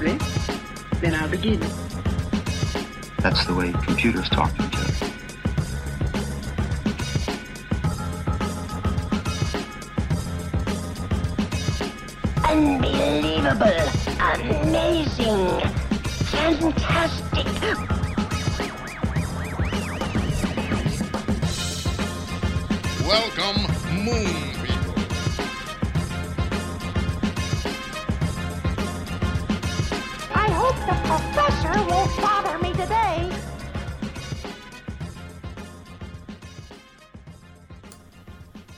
Possibly. Then I'll begin. That's the way computers talk to each other. Unbelievable! Amazing! Fantastic! Welcome, Moon professor won't bother me today.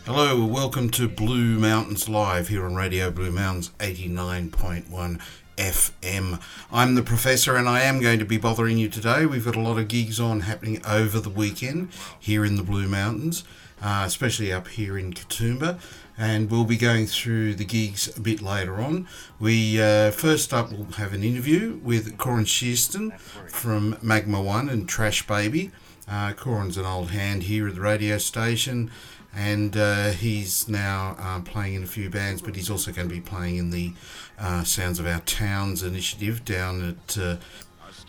Hello, welcome to Blue Mountains Live here on Radio Blue Mountains 89.1 FM. I'm the professor and I am going to be bothering you today. We've got a lot of gigs on happening over the weekend here in the Blue Mountains, uh, especially up here in Katoomba. And we'll be going through the gigs a bit later on. We uh, first up we'll have an interview with Corin Shearston from Magma One and Trash Baby. Uh, Corin's an old hand here at the radio station and uh, he's now uh, playing in a few bands, but he's also going to be playing in the uh, Sounds of Our Towns initiative down at uh,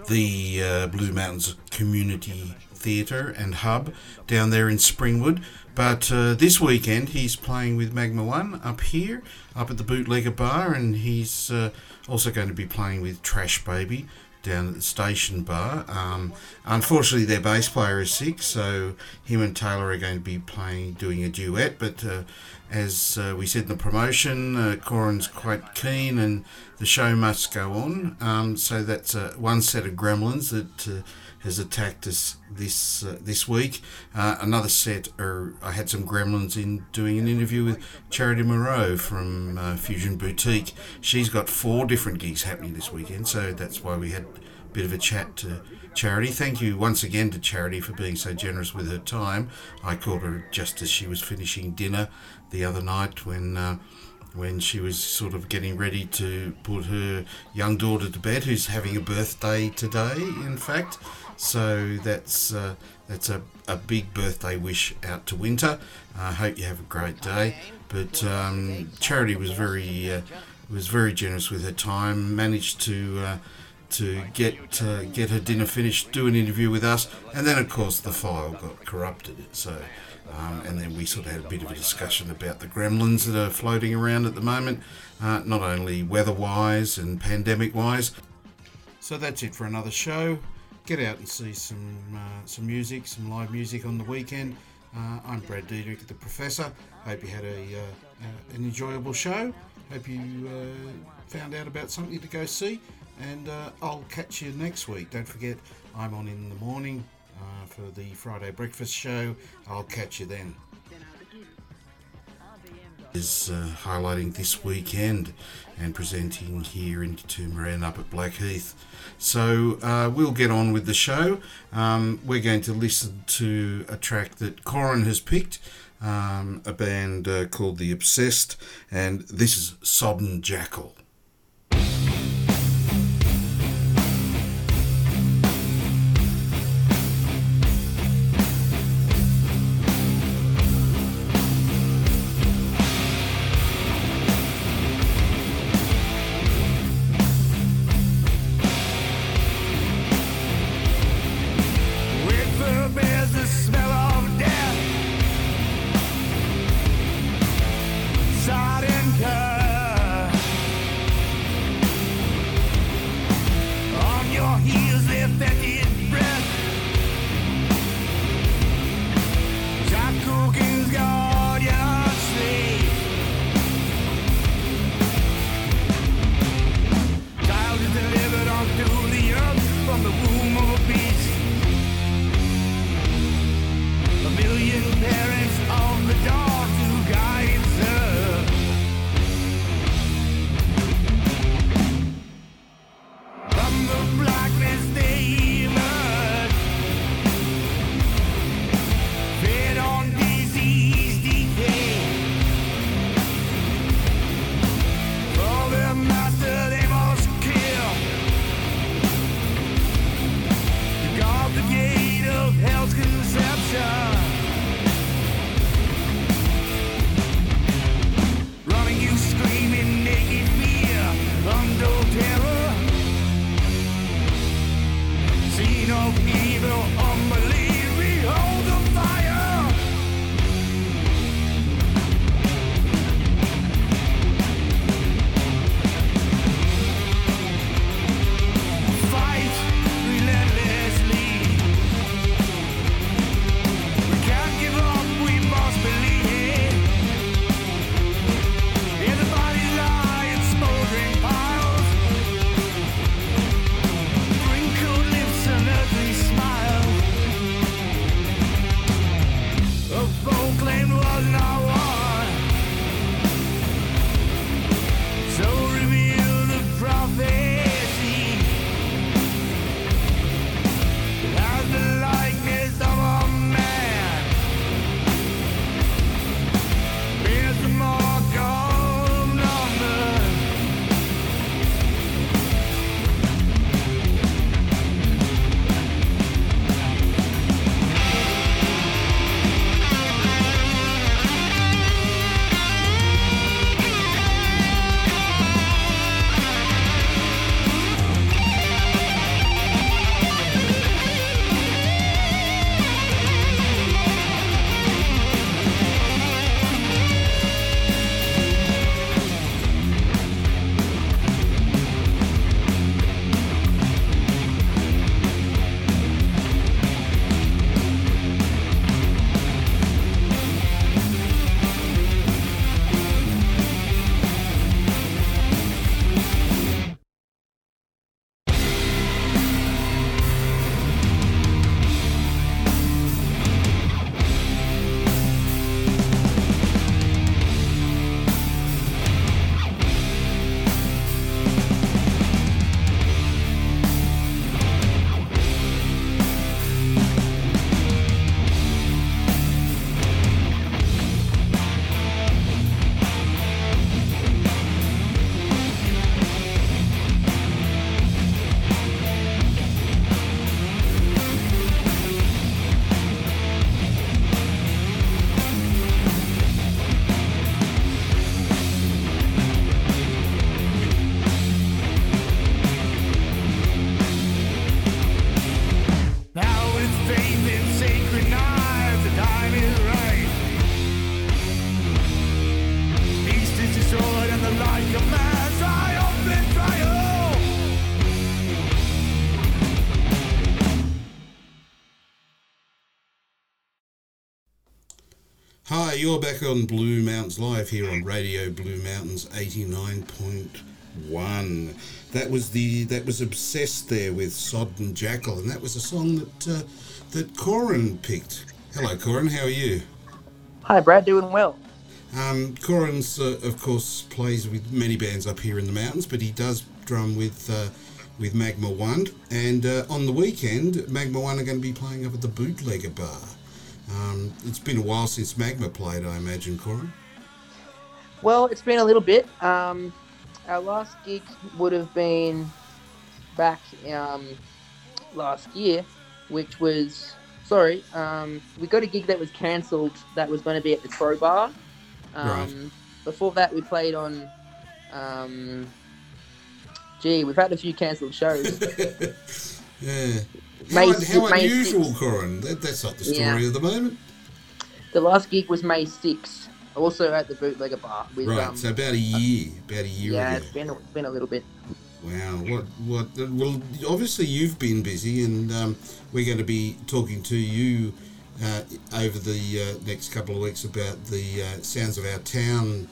the uh, Blue Mountains Community Theatre and Hub down there in Springwood. But uh, this weekend he's playing with Magma One up here, up at the Bootlegger Bar, and he's also going to be playing with Trash Baby down at the station bar. Um, unfortunately, their bass player is sick, so him and Taylor are going to be playing, doing a duet. But uh, as uh, we said in the promotion, uh, Corin's quite keen, and the show must go on. Um, so that's uh, one set of gremlins that uh, has attacked us this uh, this week. Uh, another set, or I had some gremlins in doing an interview with Charity Moreau from uh, Fusion Boutique. She's got four different gigs happening this weekend, so that's why we had bit of a chat to Charity. Thank you once again to Charity for being so generous with her time. I called her just as she was finishing dinner the other night when. Uh, when she was sort of getting ready to put her young daughter to bed, who's having a birthday today, in fact. So that's uh, that's a, a big birthday wish out to Winter. I hope you have a great day. But um, Charity was very uh, was very generous with her time. Managed to uh, to get uh, get her dinner finished, do an interview with us, and then of course the file got corrupted. So. Um, and then we sort of had a bit of a discussion about the gremlins that are floating around at the moment, uh, not only weather wise and pandemic wise. So that's it for another show get out and see some uh, some music, some live music on the weekend. Uh, I'm Brad Diedrich, the Professor. Hope you had a uh an enjoyable show. Hope you uh, found out about something to go see, and uh, I'll catch you next week. Don't forget, I'm on in the morning for the Friday breakfast show. I'll catch you then is uh, highlighting this weekend and presenting here in Katoomba up at Blackheath. So uh, we'll get on with the show. Um, we're going to listen to a track that Corin has picked, um, a band uh, called The Obsessed, and this is Sodden Jackal. You're back on Blue Mountains Live here on Radio Blue Mountains 89.1. That was the that was obsessed there with Sodden Jackal, and that was a song that uh, that Corin picked. Hello, Corin. How are you? Hi, Brad. Doing well. Um, Corin's, uh, of course, plays with many bands up here in the mountains, but he does drum with uh, with Magma One. And uh, on the weekend, Magma One are going to be playing up at the Bootlegger Bar. Um, it's been a while since Magma played, I imagine, Corin. Well, it's been a little bit. Um, our last gig would have been back um, last year, which was sorry. Um, we got a gig that was cancelled. That was going to be at the Crowbar. Um, Right. Before that, we played on. Um, gee, we've had a few cancelled shows. Yeah. May How, six- how May unusual, six. Corin. That, that's not the story Yeah. of the moment. the last gig was May 6th, also at the Bootlegger Bar. With, Right, um, so about a year, about a year yeah, ago. it's been a, been a little bit. Wow, what, what, well, obviously you've been busy and um, we're going to be talking to you uh, over the uh, next couple of weeks about the uh, Sounds of Our Town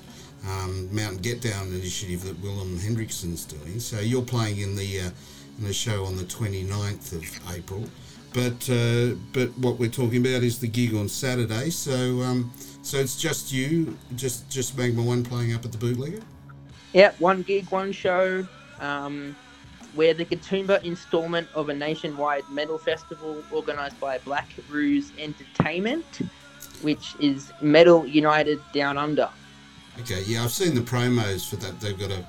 um, Mountain Get Down initiative that Willem Hendrickson's doing. So you're playing in the, in the show on the 29th of April. But uh, but what we're talking about is the gig on Saturday. So um, so it's just you, just just Magma One playing up at the Bootlegger. Yeah, one gig, one show. Um, we're the Katoomba installment of a nationwide metal festival organised by Black Ruse Entertainment, which is Metal United Down Under. Okay, yeah, I've seen the promos for that. They've got a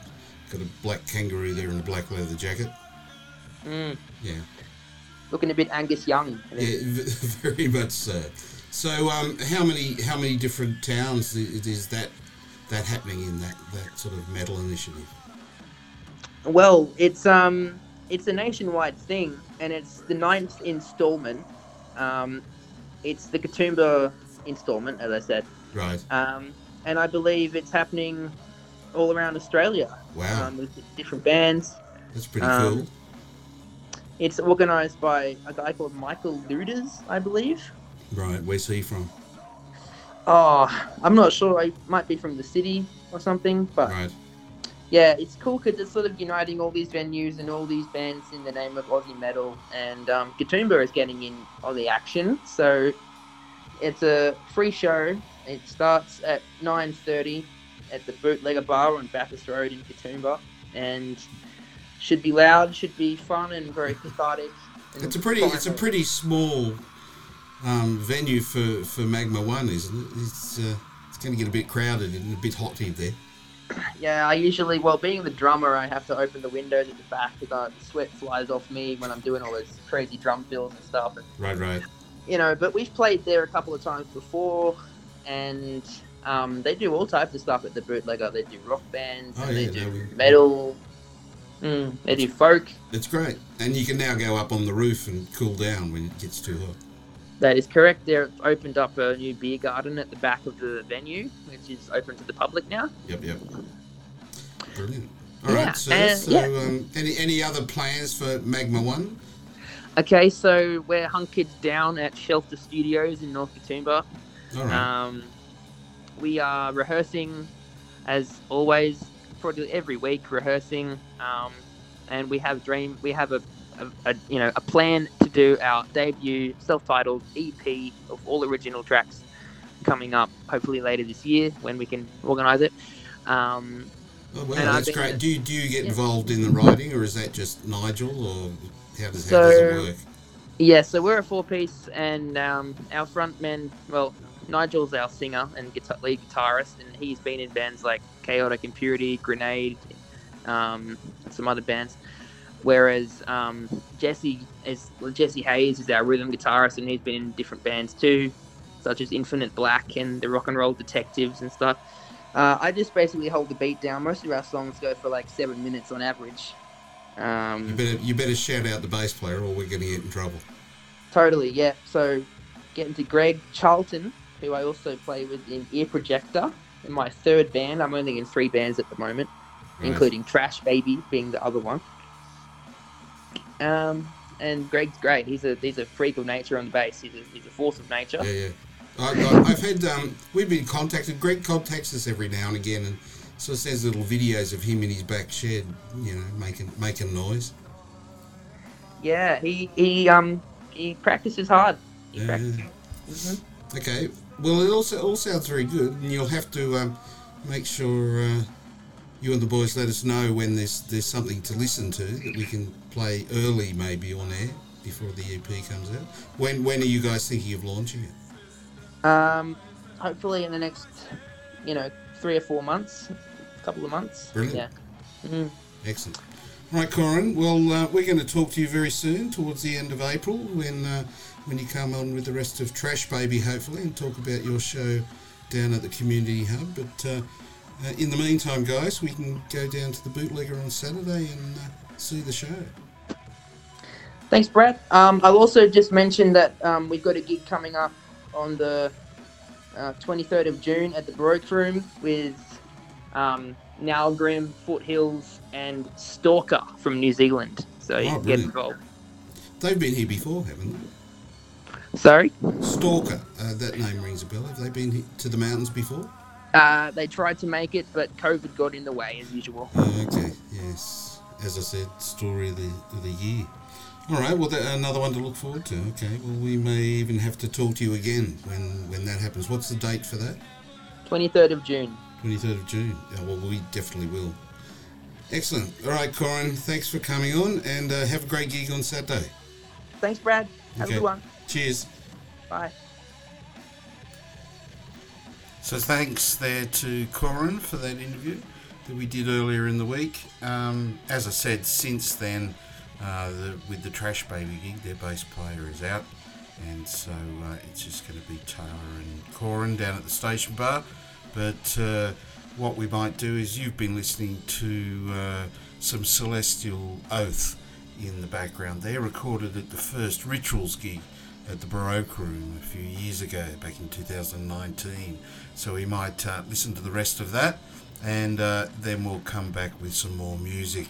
got a black kangaroo there in a black leather jacket. Mm, Yeah, looking a bit Angus Young. yeah, very much so. So, um, how many how many different towns is that that happening in that that sort of metal initiative? Well, it's um, it's a nationwide thing, and it's the ninth installment. Um, it's the Katoomba installment, as I said, Right. um, and I believe it's happening all around Australia Wow, um, with different bands. that's pretty um, cool. It's organised by a guy called Michael Luders, I believe. Right, where's he from? Oh, I'm not sure. I might be from the city or something, but Right. yeah, it's cool because it's sort of uniting all these venues and all these bands in the name of Aussie metal. And um, Katoomba is getting in on the action, so it's a free show. It starts at 9:30 at the Bootlegger Bar on Bathurst Road in Katoomba, and should be loud, should be fun, and very cathartic. and It's a pretty it's a pretty small um, venue for, for Magma One, isn't it? It's uh, it's going to get a bit crowded and a bit hot in there. Yeah, I usually, well, being the drummer, I have to open the windows at the back because the sweat flies off me when I'm doing all those crazy drum fills and stuff. And, Right, right. you know, but we've played there a couple of times before, and um, they do all types of stuff at the bootlegger. They do rock bands, Oh, and yeah, they do we- metal. Mm, do folk. It's great, and you can now go up on the roof and cool down when it gets too hot. That is correct. They've opened up a new beer garden at the back of the venue, which is open to the public now. Yep, yep. Brilliant. All right. Yeah, so, and- so yeah. um, any any other plans for Magma One? Okay, so we're hunkered down at Shelter Studios in North Katoomba. All right. Um, we are rehearsing, as always, probably every week rehearsing, um, and we have dream. We have a, a, a you know a plan to do our debut self-titled EP of all original tracks coming up. Hopefully later this year when we can organise it. Um, oh well, and I've that's great. Do you, do you get Yeah. involved in the writing, or is that just Nigel, or how does, how So- does it work? Yeah, so we're a four piece, and um, our frontman, well, Nigel's our singer and guitar- lead guitarist, and he's been in bands like Chaotic Impurity, Grenade, um, some other bands. Whereas um, Jesse is Jesse Hayes is our rhythm guitarist, and he's been in different bands too, such as Infinite Black and the Rock and Roll Detectives and stuff. Uh, I just basically hold the beat down. Most of our songs go for like seven minutes on average. You Um, better you better shout out the bass player, or we're going to get in trouble. Totally, yeah. So getting to Greg Charlton, who I also play with in Ear Projector, in my third band. I'm only in three bands at the moment, Right. including Trash Baby being the other one. Um, and Greg's great. He's a he's a freak of nature on the bass. He's a, he's a force of nature. Yeah, yeah. I, I've had um, we've been contacted. Greg contacts us every now and again, and sort of sends little videos of him in his back shed, you know, making making noise. Yeah, he he um he practices hard. He Yeah. practices. Okay. Well, it also all sounds very good, and you'll have to um, make sure uh, you and the boys let us know when there's there's something to listen to that we can play early, maybe on air before the EP comes out. When when are you guys thinking of launching it? Um, hopefully in the next, you know, three or four months, a couple of months. Brilliant. Yeah. Mm. Excellent. Right, Corin. Well, uh, we're going to talk to you very soon, towards the end of April, when uh, when you come on with the rest of Trash Baby, hopefully, and talk about your show down at the community hub. But uh, uh, in the meantime, guys, we can go down to the bootlegger on Saturday and uh, see the show. Thanks, Brad. Um, I'll also just mention that um, we've got a gig coming up on the uh, 23rd of June at the Baroque Room with um, Nalgrim, Foothills, and Stalker from New Zealand. So you Oh, can get involved. They've been here before, haven't Sorry? Stalker. Uh, that name rings a bell. Have they been to the mountains before? Uh, they tried to make it, but COVID got in the way as usual. Oh, okay. Yes. As I said, story of the of the year. All right. Well, that, another one to look forward to. Okay. Well, we may even have to talk to you again when when that happens. What's the date for that? 23rd of June. Twenty third of June. Yeah, well, we definitely will. Excellent. All right, Corin. Thanks for coming on, and uh, have a great gig on Saturday. Thanks, Brad. Have Okay. a good one. Cheers. Bye. So thanks there to Corin for that interview that we did earlier in the week. Um, as I said, since then, uh, the, with the Trash Baby gig, their bass player is out, and so uh, it's just going to be Taylor and Corin down at the station bar. But uh, what we might do is you've been listening to uh, some Celestial Oath in the background. They're recorded at the first Rituals gig at the Baroque Room a few years ago, back in 2019. So we might uh, listen to the rest of that and uh, then we'll come back with some more music.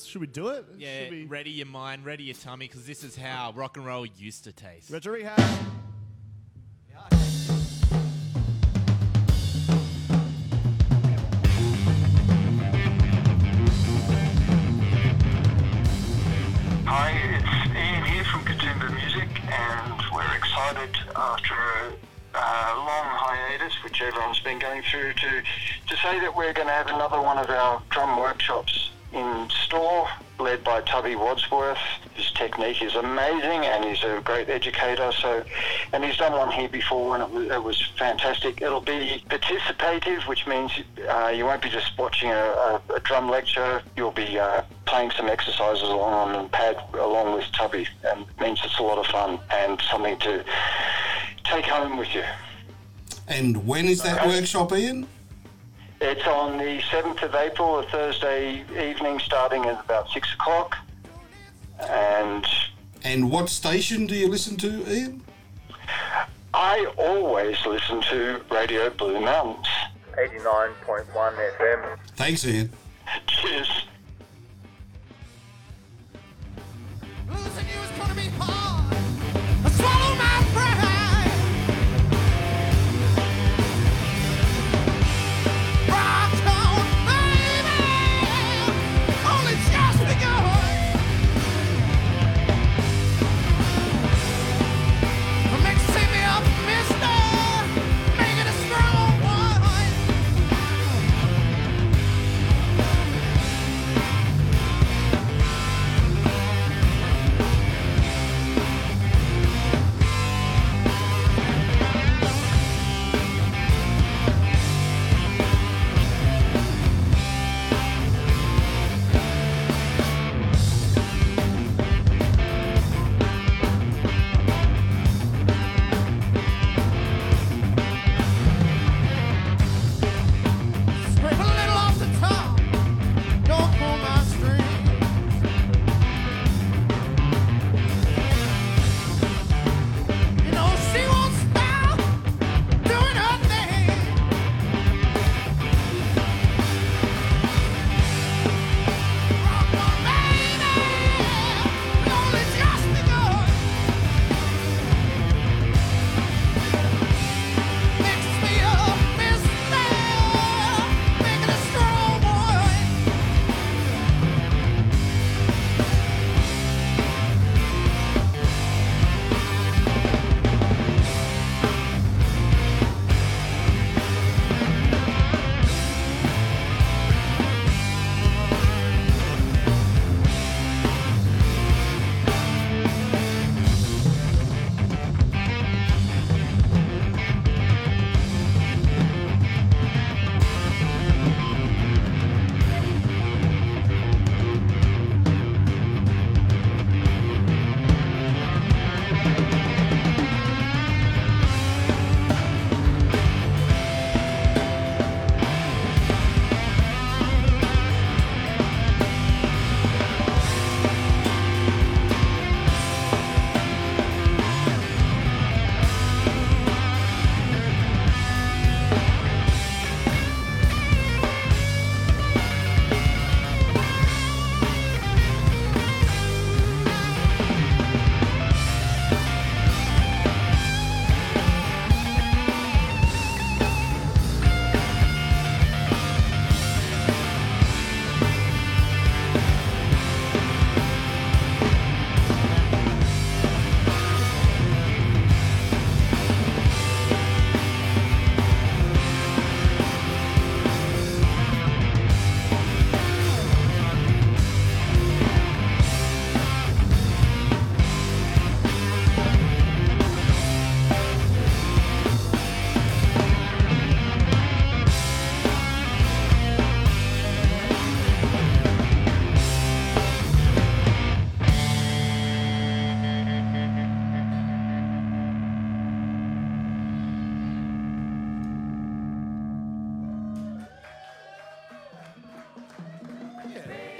Let's should we do it? Yeah, Should we... ready your mind, ready your tummy, because this is how rock and roll used to taste. Retro rehab. Hi, it's Ian here from Katoomba Music, and we're excited after a uh, long hiatus, which everyone's been going through, to to say that we're going to have another one of our drum workshops in store, led by Tubby Wadsworth. His technique is amazing, and he's a great educator. So, and he's done one here before, and it was, it was fantastic. It'll be participative, which means uh, you won't be just watching a, a, a drum lecture. You'll be uh, playing some exercises along on the pad along with Tubby, and it means it's a lot of fun and something to take home with you. And when is that workshop, Ian? It's on the 7th of April, a Thursday evening, starting at about 6 o'clock. And And what station do you listen to, Ian? I always listen to Radio Blue Mountains. 89.1 FM. Thanks, Ian. Cheers.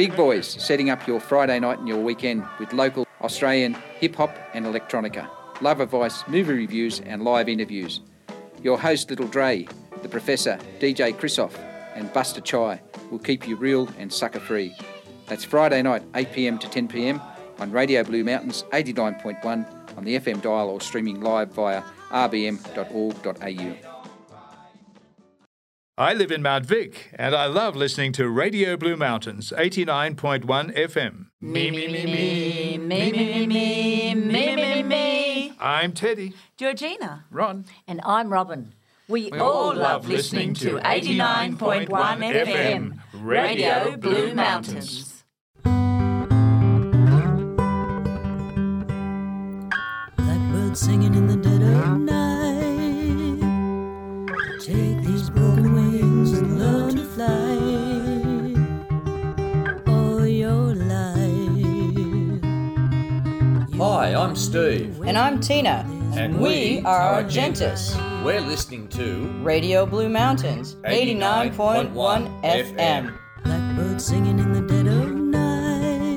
Big Boys, setting up your Friday night and your weekend with local Australian hip hop and electronica, love advice, movie reviews, and live interviews. Your host, Little Dre, the Professor, DJ Chrisoff, and Buster Chai will keep you real and sucker free. That's Friday night, 8 pm to 10 pm on Radio Blue Mountains 89.1 on the FM dial or streaming live via rbm.org.au. I live in Mount Vic and I love listening to Radio Blue Mountains 89.1 FM. Me, me, me, me, me, me, me, me, me, me, me. I'm Teddy. Georgina. Ron. And I'm Robin. We, We all love listening to 89.1 FM, Radio Blue Mountains. Blackbird singing in the dead of night. Steve. And I'm Tina. And we we are are Argentus. We're listening to Radio Blue Mountains, 89.1 FM. Blackbird singing in the dead of night.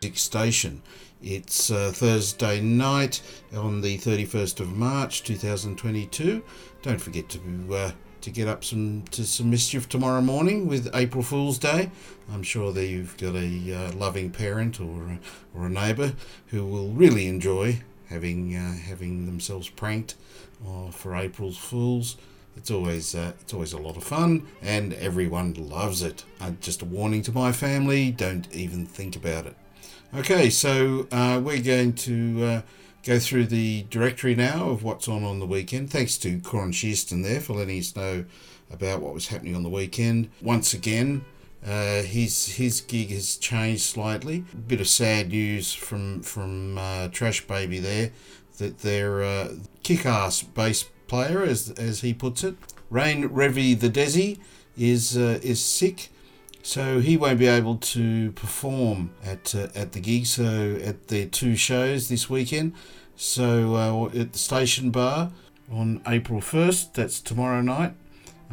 Music Station. It's uh, Thursday night on the 31st of March 2022. Don't forget to uh, to get up some to some mischief tomorrow morning with April Fool's Day. I'm sure that you've got a uh, loving parent or a, or a neighbour who will really enjoy having uh, having themselves pranked uh, for April's Fools. It's always uh, it's always a lot of fun, and everyone loves it. Uh, just a warning to my family: don't even think about it. Okay, so uh, we're going to uh, go through the directory now of what's on on the weekend. Thanks to Corin Shearston there for letting us know about what was happening on the weekend. Once again, uh, his his gig has changed slightly. A bit of sad news from from uh, Trash Baby there that their uh, kick-ass bass player, as as he puts it, Rain Revy the Desi, is uh, is sick. So he won't be able to perform at uh, at the gig. So at their two shows this weekend. So uh, at the Station Bar on April first. That's tomorrow night.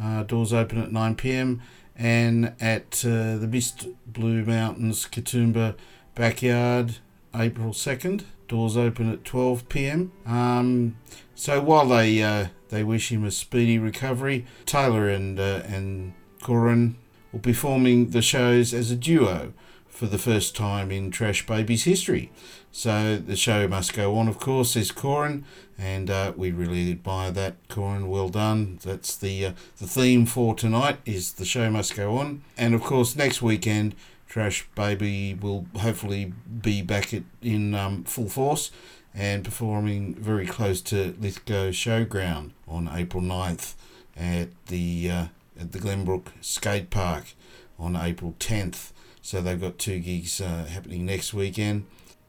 Uh, doors open at nine pm. And at uh, the Mist Blue Mountains Katoomba backyard, April second. Doors open at twelve pm. Um, so while they uh, they wish him a speedy recovery, Taylor and uh, and Corin will be forming the shows as a duo for the first time in Trash Baby's history. So the show must go on, of course, says Corin, and uh, we really admire that. Corin, well done. That's the uh, the theme for tonight is the show must go on, and of course next weekend. Trash Baby will hopefully be back at, in um, full force and performing very close to Lithgow Showground on April 9th at the uh, at the Glenbrook Skate Park on April 10th. So they've got two gigs uh, happening next weekend.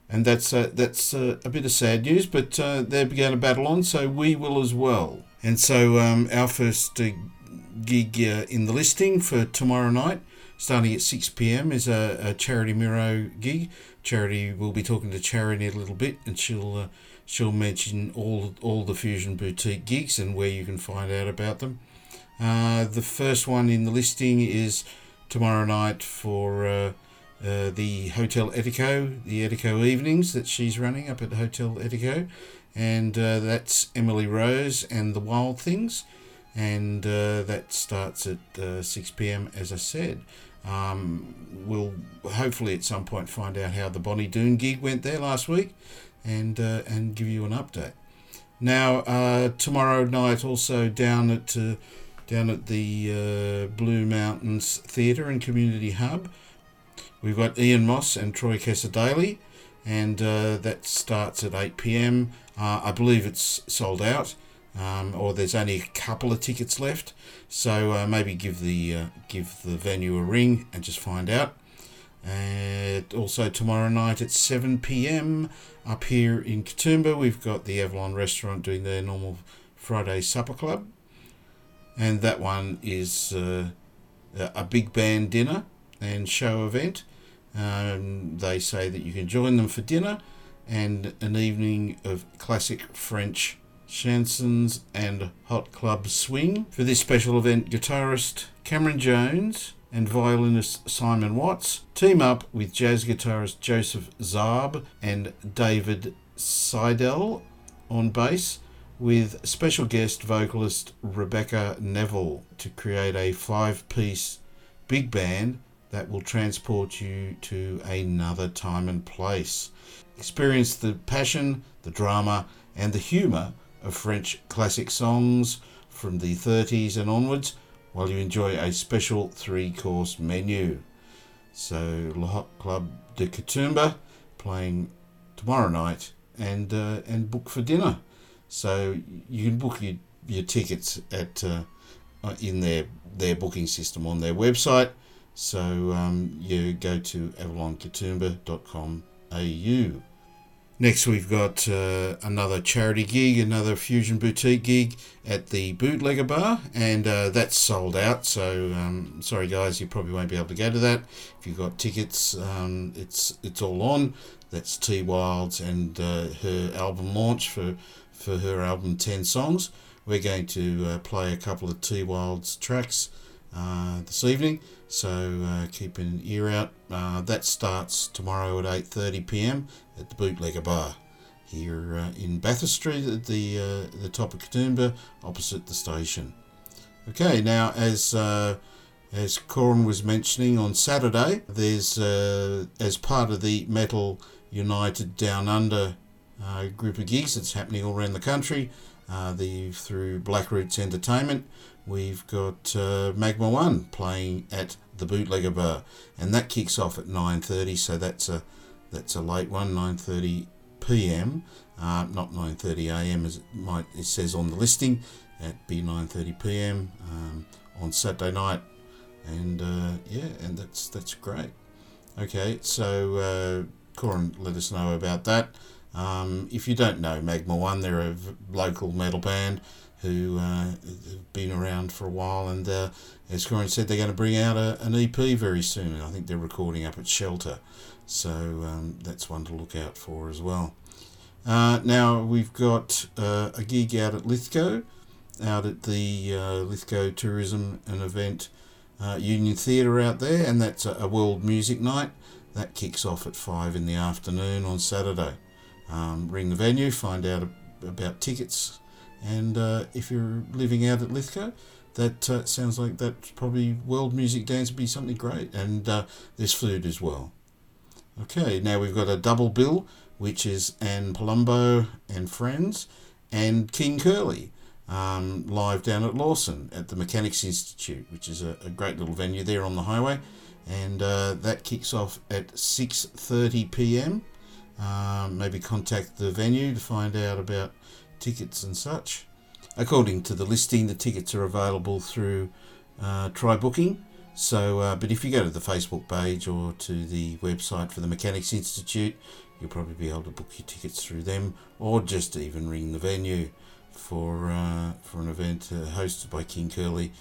And that's uh, that's uh, a bit of sad news, but uh, they're going to battle on, so we will as well. And so um, our first uh, gig uh, in the listing for tomorrow night, starting at 6 p.m., is a, a Charity Miro gig. Charity will be talking to Charity a little bit, and she'll she'll mention all all the Fusion Boutique gigs and where you can find out about them. Uh, the first one in the listing is tomorrow night for uh, uh, the Hotel Etico, the Etico evenings that she's running up at Hotel Etico, and uh, that's Emily Rose and the Wild Things, and uh, that starts at uh, 6 p.m. As I said. Um, we'll hopefully at some point find out how the Bonnie Doon gig went there last week, and and give you an update. Now tomorrow night also down at down at the uh, Blue Mountains Theatre and Community Hub. We've got Ian Moss and Troy Cassar-Daley, and uh, that starts at 8 pm. Uh, I believe it's sold out, um, or there's only a couple of tickets left. So uh, maybe give the uh, give the venue a ring and just find out. And also tomorrow night at 7 pm up here in Katoomba, we've got the Avalon Restaurant doing their normal Friday supper club and that one is uh, a big band dinner and show event. Um, they say that you can join them for dinner and an evening of classic French chansons and hot club swing. For this special event, guitarist Cameron Jones and violinist Simon Watts team up with jazz guitarist Joseph Zarb and David Seidel on bass with special guest vocalist Rebecca Neville to create a five piece big band that will transport you to another time and place. Experience the passion, the drama, and the humour of French classic songs from the 30s and onwards while you enjoy a special three course menu. So, Le Hot Club de Katoomba playing tomorrow night and uh, and book for dinner. So you can book your, your tickets at uh, uh in their their booking system on their website. So um, you go to avalonkatoomba.com.au. Next, we've got uh, another charity gig, another Fusion Boutique gig at the Bootlegger Bar, and uh, that's sold out. So, um, sorry guys, you probably won't be able to go to that. If you've got tickets, um, it's it's all on. That's T Wilds and uh, her album launch for for her album Ten Songs. We're going to uh, play a couple of T Wilds tracks uh, this evening, so uh, keep an ear out. Uh, that starts tomorrow at 8:30 p.m. at the Bootlegger Bar here uh, in Bathurst Street at the uh, the top of Katoomba, opposite the station. Okay, now as as Corin was mentioning on Saturday, there's as part of the Metal United Down Under group of gigs that's happening all around the country. the through Black Roots Entertainment we've got uh, Magma One playing at the Bootlegger Bar, and that kicks off at 9:30. So that's a that's a late one, 9:30 p.m. Uh, not 9:30 a.m. as it might it says on the listing. At be 9:30 p.m. Um, on Saturday night, and uh, yeah, and that's that's great. Okay, so uh, Corin let us know about that. Um, if you don't know Magma One, they're a local metal band who uh, have been around for a while. And uh, as Corin said, they're going to bring out a, an EP very soon. I think they're recording up at Shelter. So um, that's one to look out for as well. Uh, now we've got uh, a gig out at Lithgow, out at the uh, Lithgow Tourism and Event uh, Union Theatre out there, and that's a, a, world music night. That kicks off at 5 in the afternoon on Saturday. Um, ring the venue, find out about tickets and uh, if you're living out at Lithgow, that uh, sounds like that's probably world music dance would be something great. And uh, there's food as well. Okay, now we've got a double bill, which is Anne Palumbo and friends, and King Curly. Um, live down at Lawson at the Mechanics Institute, which is a, a great little venue there on the highway, and uh, that kicks off at 6:30 p.m. Um, maybe contact the venue to find out about tickets and such. According to the listing, the tickets are available through uh, Try Booking. So, uh, but if you go to the Facebook page or to the website for the Mechanics Institute, you'll probably be able to book your tickets through them, or just even ring the venue for uh, for an event uh, hosted by King Curly.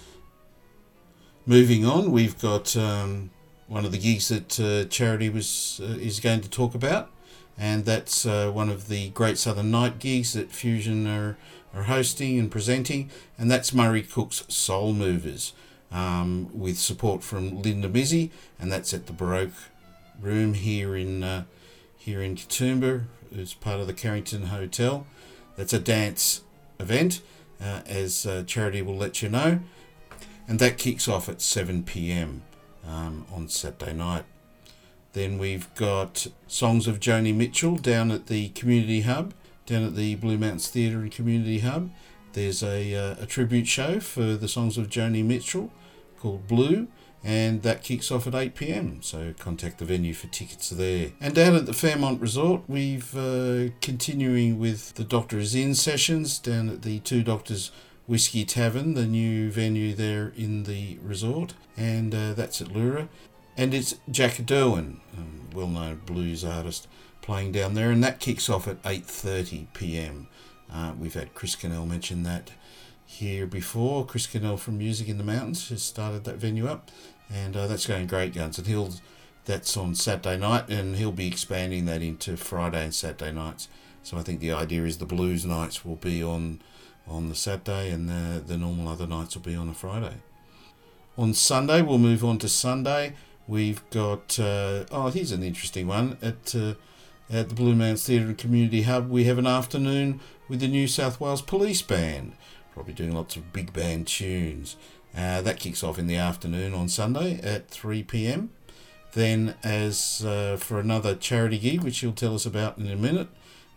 Moving on, we've got um, one of the gigs that uh, Charity was uh, is going to talk about and that's uh, one of the Great Southern Night gigs that Fusion are, are hosting and presenting, and that's Murray Cook's Soul Movers, um, with support from Linda Mizzy, and that's at the Baroque Room here in uh, here in Katoomba as part of the Carrington Hotel. That's a dance event, uh, as uh, Charity will let you know, and that kicks off at 7 p.m. Um, on Saturday night. Then we've got Songs of Joni Mitchell down at the Community Hub, down at the Blue Mountains Theatre and Community Hub. There's a, uh, a tribute show for the songs of Joni Mitchell called Blue, and that kicks off at 8 pm. So contact the venue for tickets there. And down at the Fairmont Resort, we've uh, continuing with the Doctor is In sessions down at the Two Doctors Whiskey Tavern, the new venue there in the resort, and uh, that's at Leura and it's Jack Derwin, a well-known blues artist, playing down there, and that kicks off at 8:30 p.m. Uh, we've had Chris Cannell mention that here before. Chris Cannell from Music in the Mountains has started that venue up, and uh, that's going great guns. And he'll that's on Saturday night, and he'll be expanding that into Friday and Saturday nights. So I think the idea is the blues nights will be on on the Saturday, and the the normal other nights will be on a Friday. on Sunday, we'll move on to Sunday. We've got uh, oh, here's an interesting one at uh, at the Blue Mountains Theatre and Community Hub. We have an afternoon with the New South Wales Police Band, probably doing lots of big band tunes. Uh, that kicks off in the afternoon on Sunday at 3 pm. Then, as uh, for another charity gig, which you'll tell us about in a minute,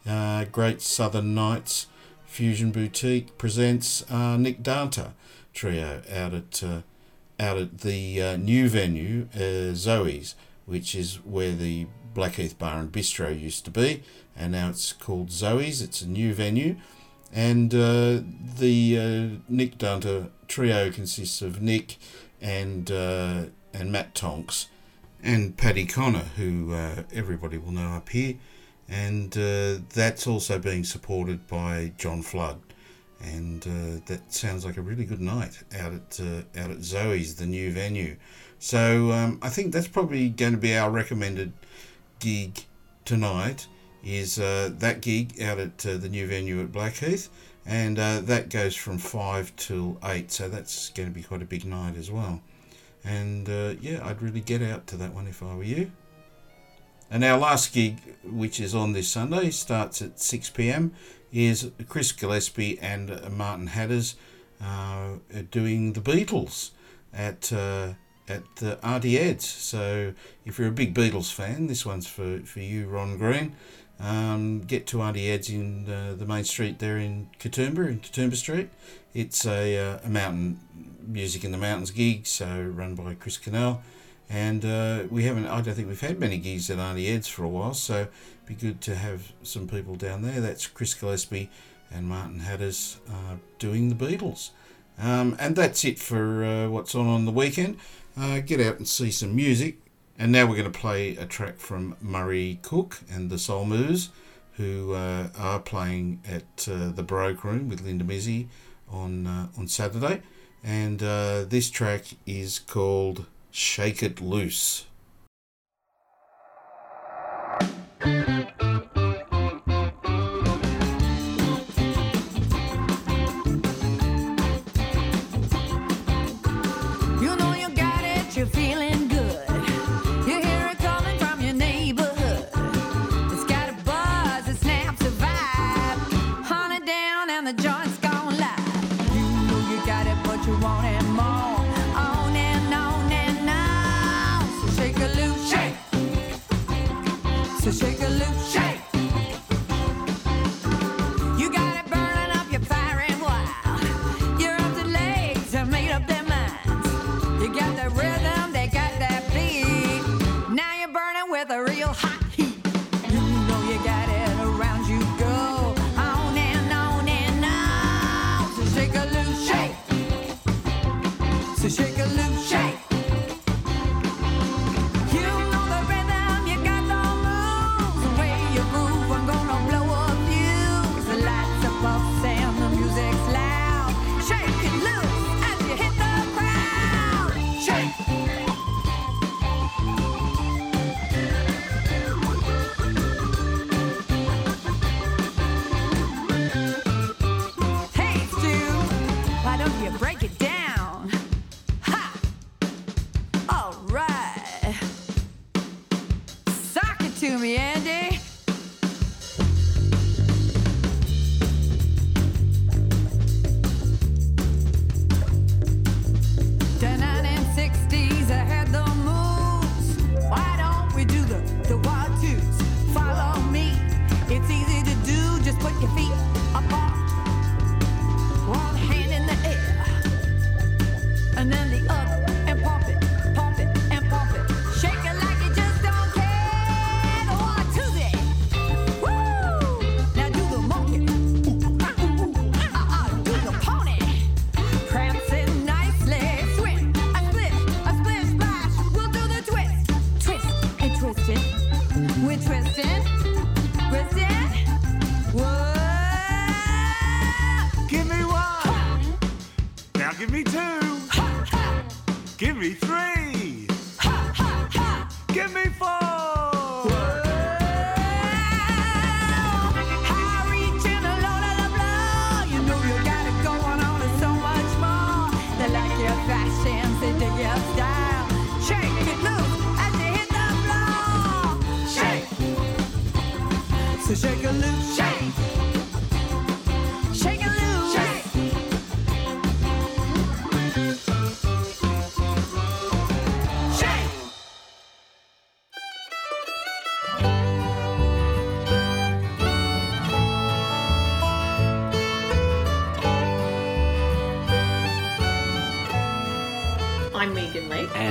uh, Great Southern Nights Fusion Boutique presents uh, Nick Danta trio out at out at the uh, new venue, uh, Zoe's, which is where the Blackheath Bar and Bistro used to be, and now it's called Zoe's. It's a new venue, and uh, the uh, Nick Dunter trio consists of Nick and uh, and Matt Tonks and Paddy Connor, who uh, everybody will know up here, and that's also being supported by John Flood, and uh, that sounds like a really good night out at uh, out at Zoe's, the new venue. So um, I think that's probably going to be our recommended gig tonight. Is uh, that gig out at uh, the new venue at Blackheath, and uh, that goes from five till eight. So that's going to be quite a big night as well. And uh, yeah, I'd really get out to that one if I were you. And our last gig, which is on this Sunday, starts at 6 pm, is Chris Gillespie and uh, Martin Hatters uh, doing the Beatles at uh, at the Auntie Ed's. So if you're a big Beatles fan, this one's for, for you, Ron Green. Um, get to Auntie Ed's in uh, the main street there in Katoomba, in Katoomba Street. It's a, uh, a mountain music in the mountains gig, so run by Chris Cannell. And uh, we haven't, I don't think we've had many gigs at Auntie Ed's for a while, so be good to have some people down there. That's Chris Gillespie and Martin Hatters uh, doing the Beatles. Um, and that's it for uh, what's on on the weekend. Uh, get out and see some music. And now we're going to play a track from Murray Cook and the Soul Movers, who uh, are playing at uh, the Baroque Room with Linda Mizzi on uh, on Saturday. And this track is called Shake It Loose. You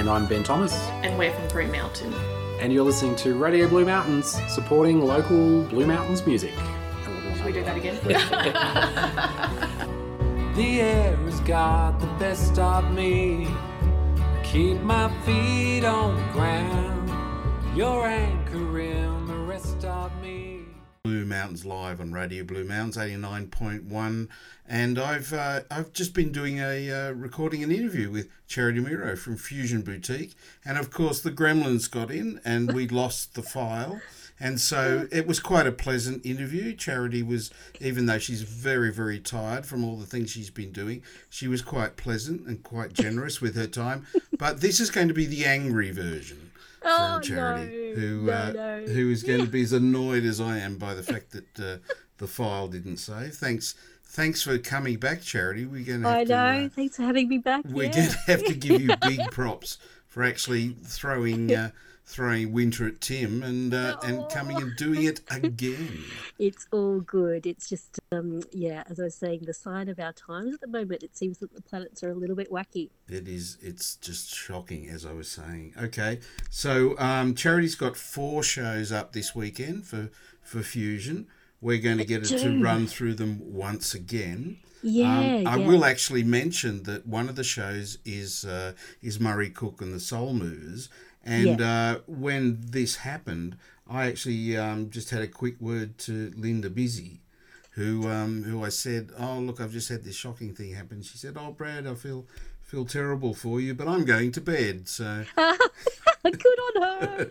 And I'm Ben Thomas, and we're from Blue Mountain. and you're listening to Radio Blue Mountains, supporting local Blue Mountains music. Should we do that again? The air has got the best of me. Keep my feet on the ground. You're anchoring live on Radio Blue Mountains eighty nine point one, and I've uh, I've just been doing a uh, recording an interview with Charity Miro from Fusion Boutique, and of course the Gremlins got in, and we lost the file. And so it was quite a pleasant interview. Charity was, even though she's very, very tired from all the things she's been doing, she was quite pleasant and quite generous with her time. But this is going to be the angry version Oh, Charity, no. who No, uh, no. who is going to be as annoyed as I am by the fact that uh, the file didn't save. Thanks, thanks for coming back, Charity. We're going to I to. know. uh, Thanks for having me back. we're yeah. going to have to give you big props for actually throwing uh, throwing winter at Tim and uh, and coming and doing it again. It's all good. It's just, um, yeah, as I was saying, the sign of our times at the moment. It seems that the planets are a little bit wacky. It is. It's just shocking, as I was saying. Okay, so um, Charity's got four shows up this weekend for for Fusion. We're going to get it to run through them once again. Yeah, Um, I yeah. will actually mention that one of the shows is uh, is Murray Cook and the Soul Movers, and uh, when this happened, I actually um, just had a quick word to Linda Busy, who um, who I said, "Oh look, I've just had this shocking thing happen." She said, "Oh Brad, I feel feel terrible for you, but I'm going to bed." So good on her.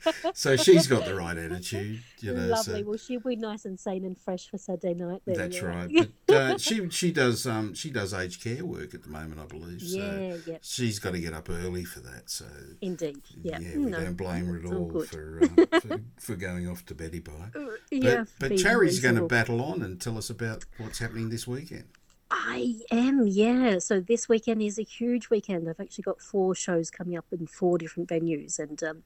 so she's got the right attitude, you know. Lovely. So Well, she'll be nice and sane and fresh for Saturday night. Then, that's yeah. right. But uh, she she does um she does aged care work at the moment, I believe. So Yeah, yeah. she's got to get up early for that. So Indeed. Yeah. yeah, we No, don't blame her at all all for, uh, for for going off to Betty Bye. But, yeah, but being Charity's going to battle on and tell us about what's happening this weekend. I am, yeah. So this weekend is a huge weekend. I've actually got four shows coming up in four different venues, and um,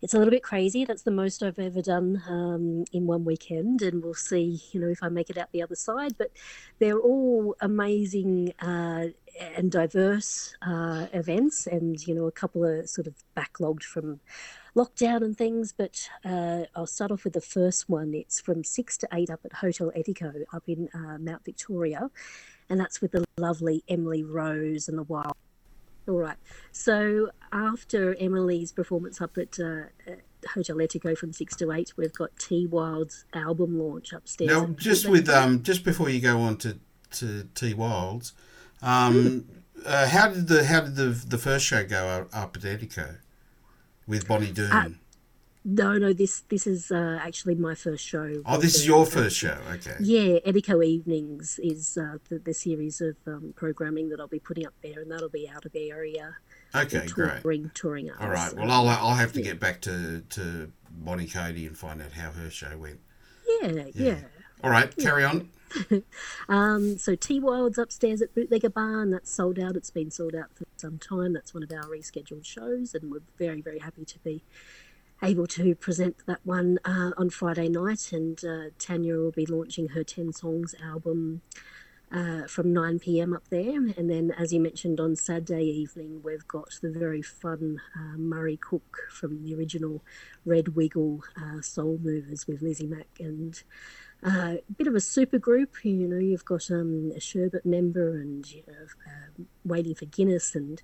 it's a little bit crazy. That's the most I've ever done um, in one weekend, and we'll see, you know, if I make it out the other side. But they're all amazing uh, and diverse uh, events, and you know, a couple are sort of backlogged from lockdown and things. But uh, I'll start off with the first one. It's from six to eight up at Hotel Etico up in uh, Mount Victoria, and that's with the lovely Emily Rose and the Wild. All right. So after Emily's performance up at, uh, at Hotel Etico from six to eight, we've got T Wild's album launch upstairs. Now, just with um, just before you go on to to T Wilds, um, uh, how did the how did the the first show go up at Etico with Bonnie Doon? Uh, No, no. This this is uh, actually my first show. oh, this is your uh, first show. Okay. Yeah, Etico Evenings is uh, the, the series of um, programming that I'll be putting up there, and that'll be out of the area. Okay, great. touring, Touring All right. Well, I'll I'll have to Yeah. get back to to Bonnie Cody and find out how her show went. Yeah, yeah. All right, carry on. um, so T Wild's upstairs at Bootlegger Barn. That's sold out. It's been sold out for some time. That's one of our rescheduled shows, and we're very, very happy to be able to present that one uh, on Friday night. And uh, Tanya will be launching her 10 songs album uh, from 9 pm up there. And then, as you mentioned, on Saturday evening, we've got the very fun uh, Murray Cook from the original Red Wiggle uh, Soul Movers with Lizzie Mack and uh, a bit of a super group. You know, you've got um, a Sherbet member and you know, um waiting for Guinness and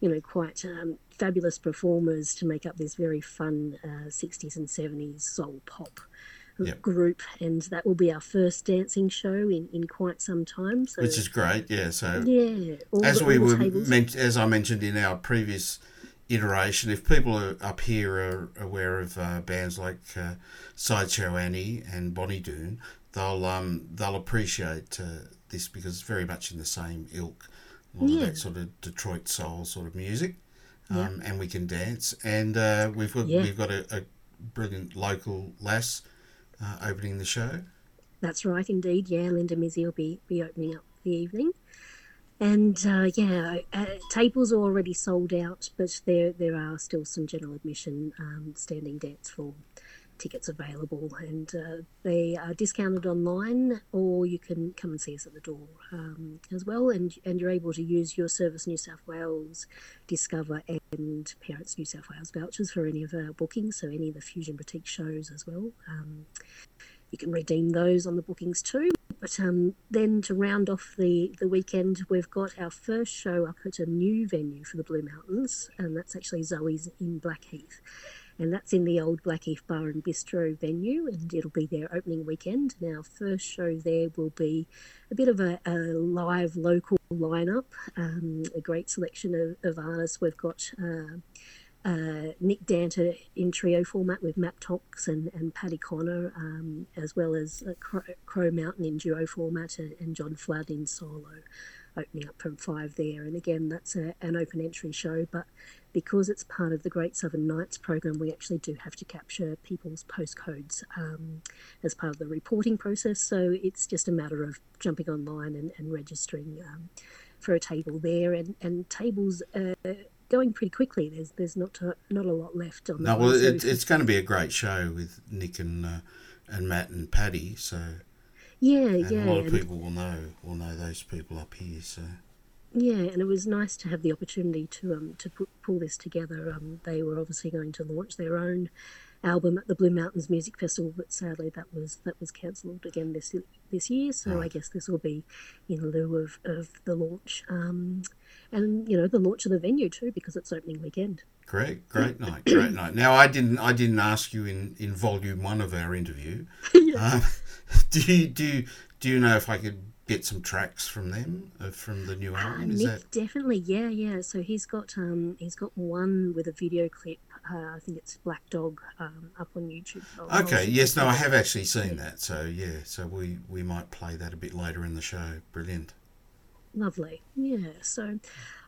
you know quite um, fabulous performers to make up this very fun uh, 60s and 70s soul pop Yep. group. And that will be our first dancing show in, in quite some time. So Which is great, yeah. So yeah, as the- we were men- as I mentioned in our previous iteration, if people are up here are aware of uh, bands like uh, Sideshow Annie and Bonnie Doon, they'll um, they'll appreciate uh, this because it's very much in the same ilk, a lot Yeah. of that sort of Detroit soul sort of music, um, Yep. and we can dance. And uh, we've got Yeah. we've got a, a brilliant local lass uh, opening the show. That's right, indeed. Yeah, Linda Mizzy will be, be opening up the evening. And uh, yeah, uh, tables are already sold out, but there there are still some general admission um, standing dance floor tickets available, and uh, they are discounted online, or you can come and see us at the door um, as well. And and you're able to use your Service New South Wales, Discover, and Parents New South Wales vouchers for any of our bookings, so any of the Fusion Boutique shows as well. Um, you can redeem those on the bookings too. But um, then to round off the, the weekend, we've got our first show up at a new venue for the Blue Mountains, and that's actually Zoe's in Blackheath. And that's in the old Blackheath Bar and Bistro venue, and it'll be their opening weekend. And our first show there will be a bit of a, a live local lineup, um, a great selection of, of artists. We've got uh, uh, Nick Danter in trio format with Matt Tox and, and Paddy Connor, um, as well as uh, Crow, Mountain in duo format and, and John Flood in solo, opening up from five there. And again, that's a, an open entry show, but because it's part of the Great Southern Nights program, we actually do have to capture people's postcodes um, as part of the reporting process. So it's just a matter of jumping online and, and registering um, for a table there. And, and tables. Uh, going pretty quickly. There's there's not a, not a lot left on. No, well, it, it's going to be a great show with Nick and uh, and Matt and Paddy. So yeah, and yeah, a lot of people will know will know those people up here. So yeah, and it was nice to have the opportunity to um to put, pull this together. Um, they were obviously going to launch their own album at the Blue Mountains Music Festival, but sadly that was that was cancelled again this this year. So I guess this will be in lieu of, of the launch, um, and you know the launch of the venue too because it's opening weekend. Great, great night, great night. Now I didn't I didn't ask you in, in volume one of our interview. um, do you do you, do you know if I could get some tracks from them uh, from the new album? Is Nick, that definitely, yeah, yeah. So he's got um he's got one with a video clip. Uh, I think it's Black Dog um, up on YouTube. I'll- I'll okay? Yes, no, I have actually seen that. So yeah, so we we might play that a bit later in the show. Brilliant. Lovely. Yeah. So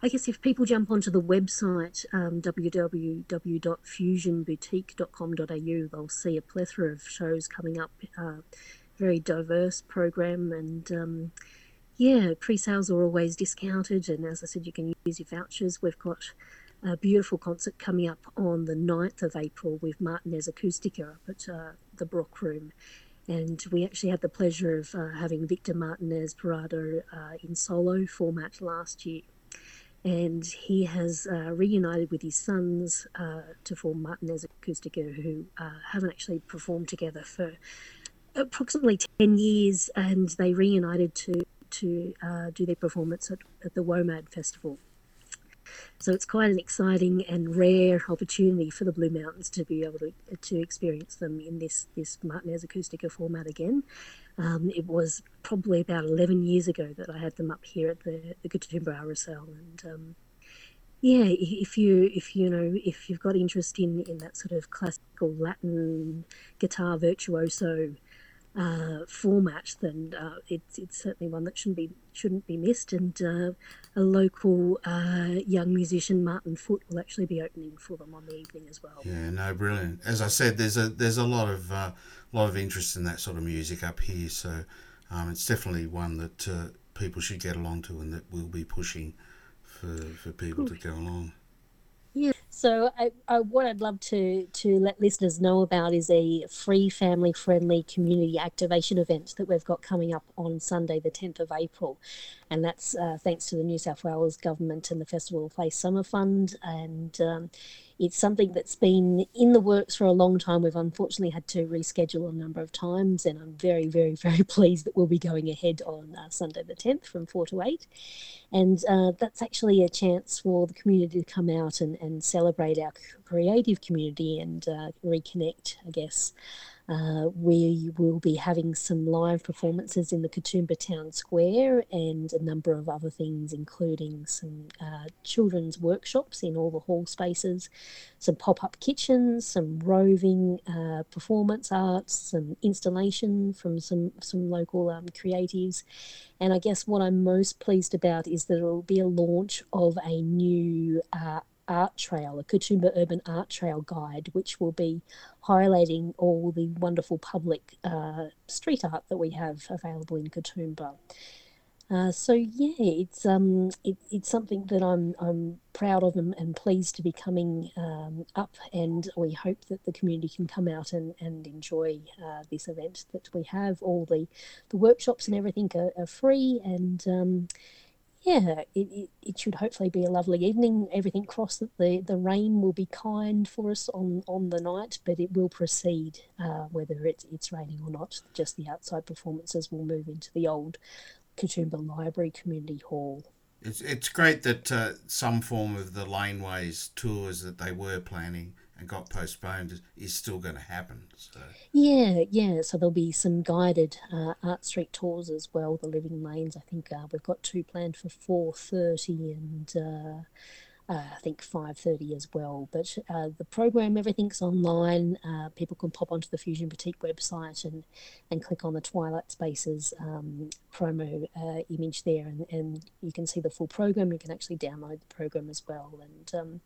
I guess if people jump onto the website um, www.fusionboutique.com.au, they'll see a plethora of shows coming up. Uh, very diverse program and um, yeah, pre-sales are always discounted and as I said, you can use your vouchers. We've got a beautiful concert coming up on the 9th of April with Martinez Acoustica up at uh, the Baroque Room. And we actually had the pleasure of uh, having Victor Martinez Parado uh, in solo format last year. And he has uh, reunited with his sons uh, to form Martinez Acoustica, who uh, haven't actually performed together for approximately 10 years. And they reunited to, to uh, do their performance at, at the WOMAD Festival. So it's quite an exciting and rare opportunity for the Blue Mountains to be able to, to experience them in this, this Martinez Acoustica format again. Um, it was probably about 11 years ago that I had them up here at the, the Katoomba RSL. And um, yeah, if you if you know if you've got interest in, in that sort of classical Latin guitar virtuoso uh, format, then uh, it's it's certainly one that shouldn't be shouldn't be missed. And uh, a local uh, young musician, Martin Foot, will actually be opening for them on the evening as well. Yeah, no, brilliant. As I said, there's a there's a lot of uh, lot of interest in that sort of music up here, so um, it's definitely one that uh, people should get along to, and that we'll be pushing for for people to go along. Yeah. So I, I, what I'd love to to let listeners know about is a free family friendly community activation event that we've got coming up on Sunday the 10th of April and that's uh, thanks to the New South Wales government and the Festival of Place Summer Fund and um, it's something that's been in the works for a long time. We've unfortunately had to reschedule a number of times, and I'm very, very, very pleased that we'll be going ahead on uh, Sunday the 10th from 4 to 8. And uh, that's actually a chance for the community to come out and, and celebrate our creative community and uh, reconnect, I guess. Uh, we will be having some live performances in the Katoomba Town Square and a number of other things, including some uh, children's workshops in all the hall spaces, some pop up kitchens, some roving uh, performance arts, some installation from some, some local um, creatives. And I guess what I'm most pleased about is that it will be a launch of a new uh, art trail, a Katoomba Urban Art Trail guide, which will be highlighting all the wonderful public uh, street art that we have available in Katoomba. Uh, so yeah, it's um, it, it's something that I'm I'm proud of and, and pleased to be coming um, up, and we hope that the community can come out and and enjoy uh, this event that we have. All the the workshops and everything are, are free, and um, yeah, it, it, it should hopefully be a lovely evening. Everything crossed that the, the rain will be kind for us on, on the night, but it will proceed uh, whether it's, it's raining or not. Just the outside performances will move into the old Katoomba Library Community Hall. It's it's great that uh, some form of the laneways tours that they were planning and got postponed is, still going to happen. So Yeah, yeah. So there'll be some guided uh, art street tours as well. The living lanes. I think uh, we've got two planned for four thirty and uh, uh, I think five thirty as well. But uh, the program, everything's online. Uh, people can pop onto the Fusion Boutique website and and click on the Twilight Spaces um, promo uh, image there, and, and you can see the full program. You can actually download the program as well, and um,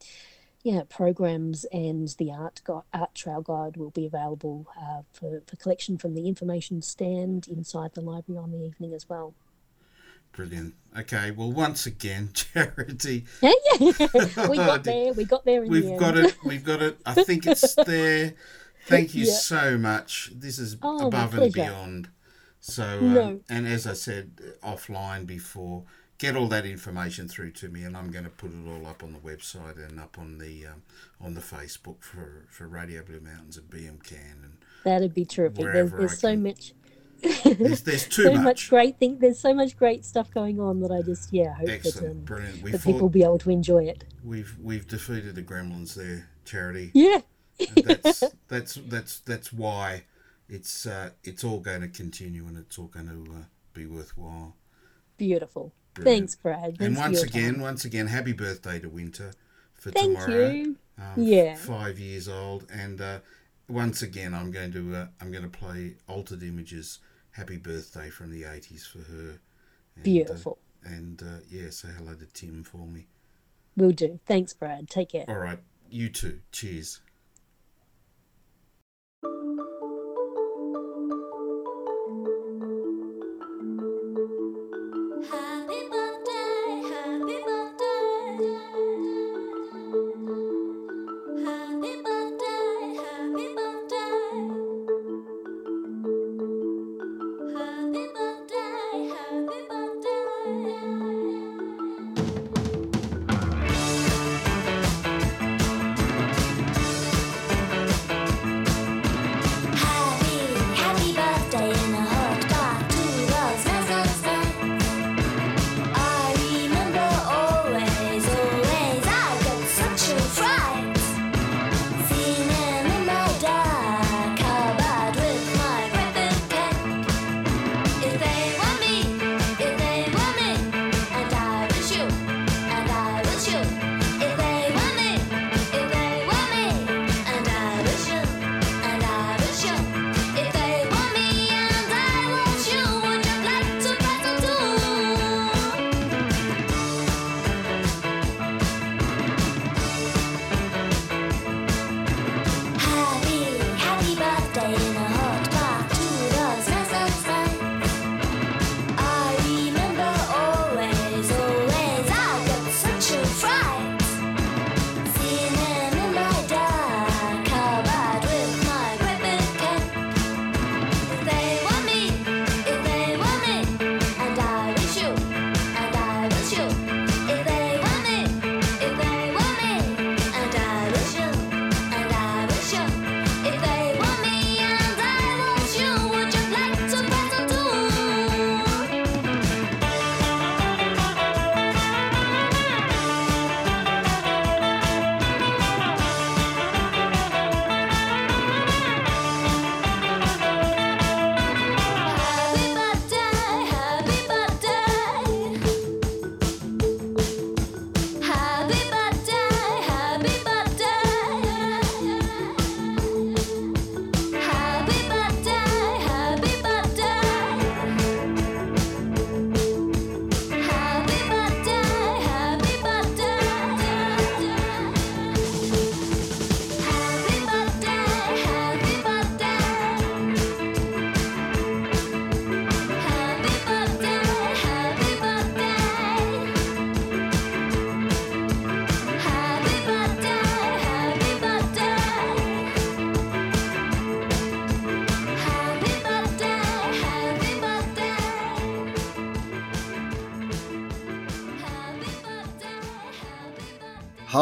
yeah, programs and the art gu- art trail guide will be available uh, for, for collection from the information stand inside the library on the evening as well. brilliant. Okay, well, once again, charity. Yeah, yeah. we got there. We got there in the We've end. got it. We've got it. I think it's there. Thank you Yeah. so much. This is Oh, above and beyond. So, No. um, and as I said uh, offline before, get all that information through to me, and I'm going to put it all up on the website and up on the um, on the Facebook for for Radio Blue Mountains and BM Can and That'd be terrific. There's, there's so much. There's- there's too so much. great thing. There's so much great stuff going on that I just yeah hope that, um, brilliant. We that people will be able to enjoy it. We've we've defeated the gremlins there, charity. Yeah. That's that's that's that's why it's uh, it's all going to continue and it's all going to uh, be worthwhile. Beautiful. Brilliant. Thanks, Brad. and Thanks for once again, time. once again, happy birthday to Winter for Thank tomorrow. you. Um, Yeah. five years old, and uh, once again, I'm going to uh, I'm going to play altered images. Happy birthday from the '80s for her. And, uh, Beautiful. and uh, yeah, say hello to Tim for me. Will do. Thanks, Brad. Take care. All right, you too. Cheers.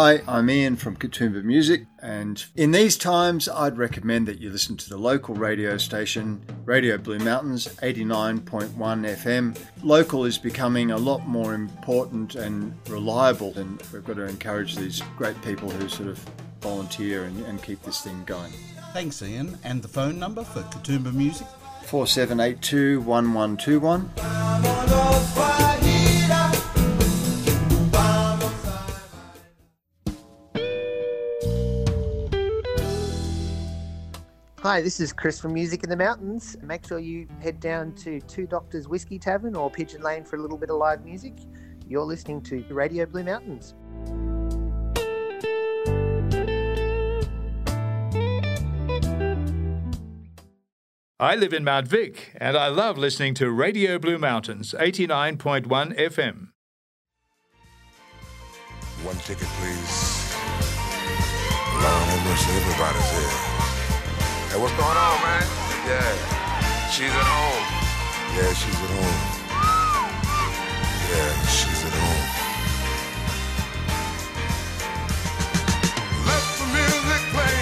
Hi, I'm Ian from Katoomba Music, and in these times, I'd recommend that you listen to the local radio station, Radio Blue Mountains 89.1 FM. Local is becoming a lot more important and reliable, and we've got to encourage these great people who sort of volunteer and, and keep this thing going. Thanks, Ian. And the phone number for Katoomba Music? 4782 1121. Hi, this is Chris from Music in the Mountains. Make sure you head down to Two Doctors Whiskey Tavern or Pigeon Lane for a little bit of live music. You're listening to Radio Blue Mountains. I live in Mount Vic, and I love listening to Radio Blue Mountains 89.1 FM. One ticket, please. Lord have mercy, everybody's here. Hey, what's going on, man? Yeah, she's at home. Yeah, she's at home. Yeah, she's at home. Let the music play.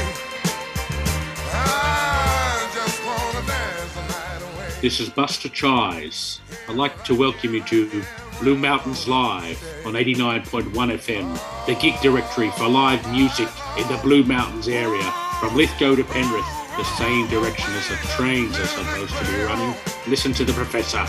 I just wanna dance the night away. This is Buster Chise. I'd like to welcome you to Blue Mountains Live on 89.1 FM, the gig directory for live music in the Blue Mountains area, from Lithgow to Penrith, the same direction as the trains are supposed to be running. Listen to the professor.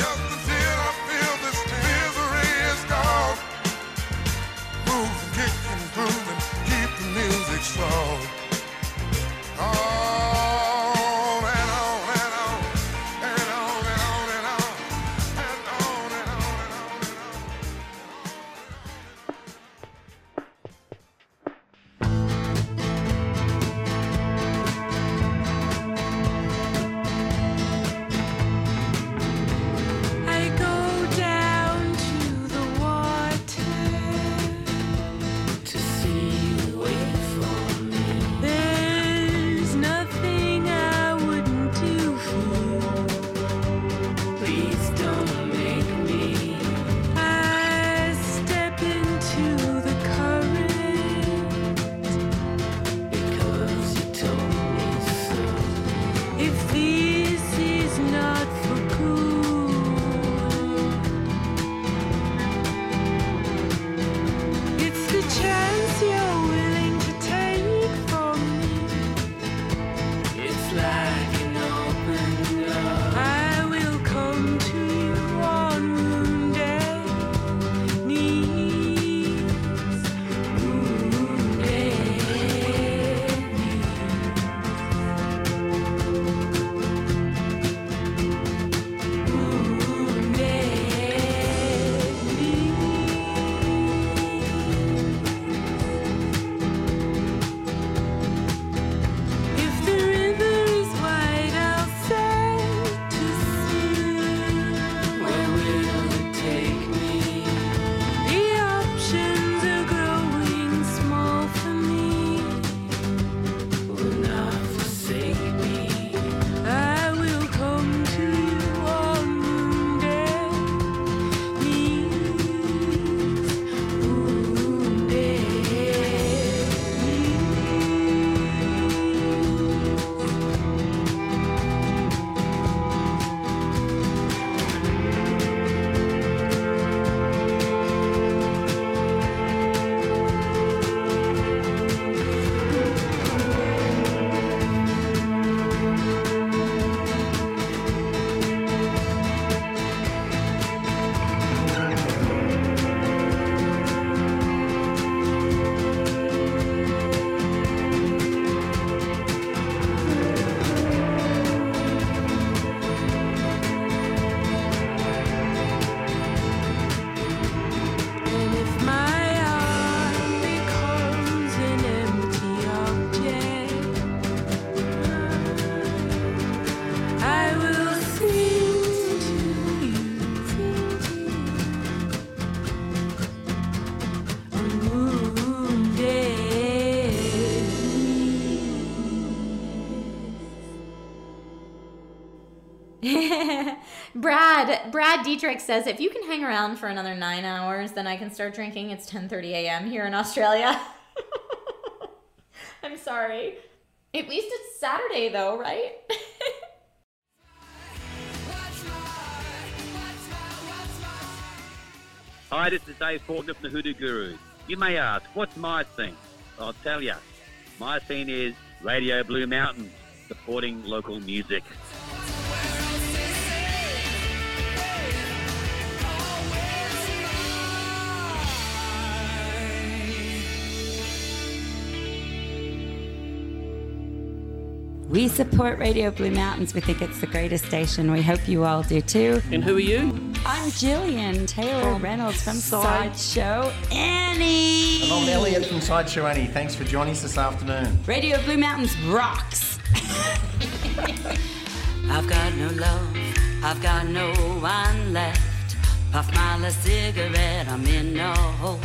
Dietrich says if you can hang around for another nine hours, then I can start drinking. It's 10:30 a.m. here in Australia. I'm sorry. At least it's Saturday, though, right? Hi, this is Dave Faulkner from the Hoodoo Guru. You may ask, what's my thing? I'll tell you. My thing is Radio Blue Mountains, supporting local music. We support Radio Blue Mountains. We think it's the greatest station. We hope you all do too. And who are you? I'm Jillian Taylor Reynolds from Sideshow Annie. And I'm Elliot from Sideshow Annie. Thanks for joining us this afternoon. Radio Blue Mountains rocks. I've got no love, I've got no one left. Puff my last cigarette, I'm in no hole.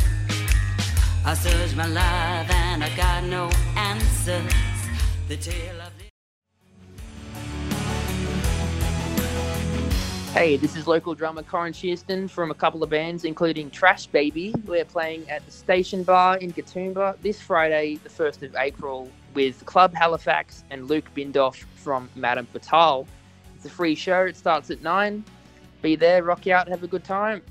I search my life and I got no answers. The tale Hey, this is local drummer Corin Shearston from a couple of bands, including Trash Baby. We're playing at the Station Bar in Katoomba this Friday, the 1st of April, with Club Halifax and Luke Bindoff from Madame Fatal. It's a free show, it starts at 9. Be there, rock out, have a good time.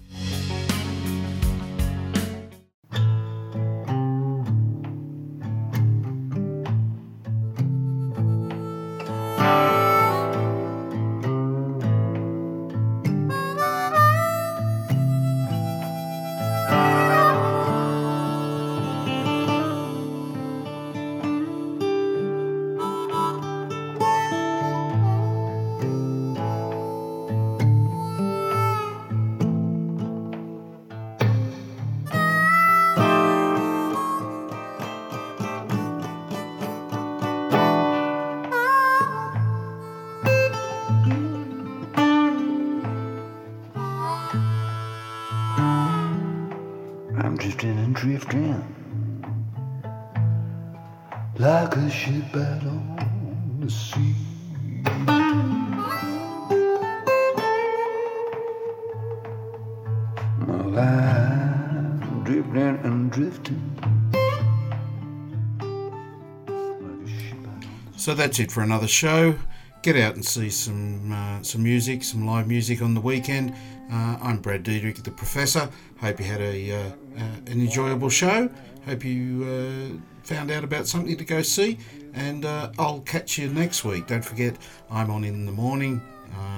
So that's it for another show. Get out and see some uh, some music, some live music on the weekend. Uh, I'm Brad Diedrich, the Professor. Hope you had a uh, uh, an enjoyable show. Hope you uh, found out about something to go see. And uh, I'll catch you next week. Don't forget, I'm on in the morning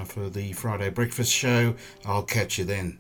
for the Friday breakfast show. I'll catch you then.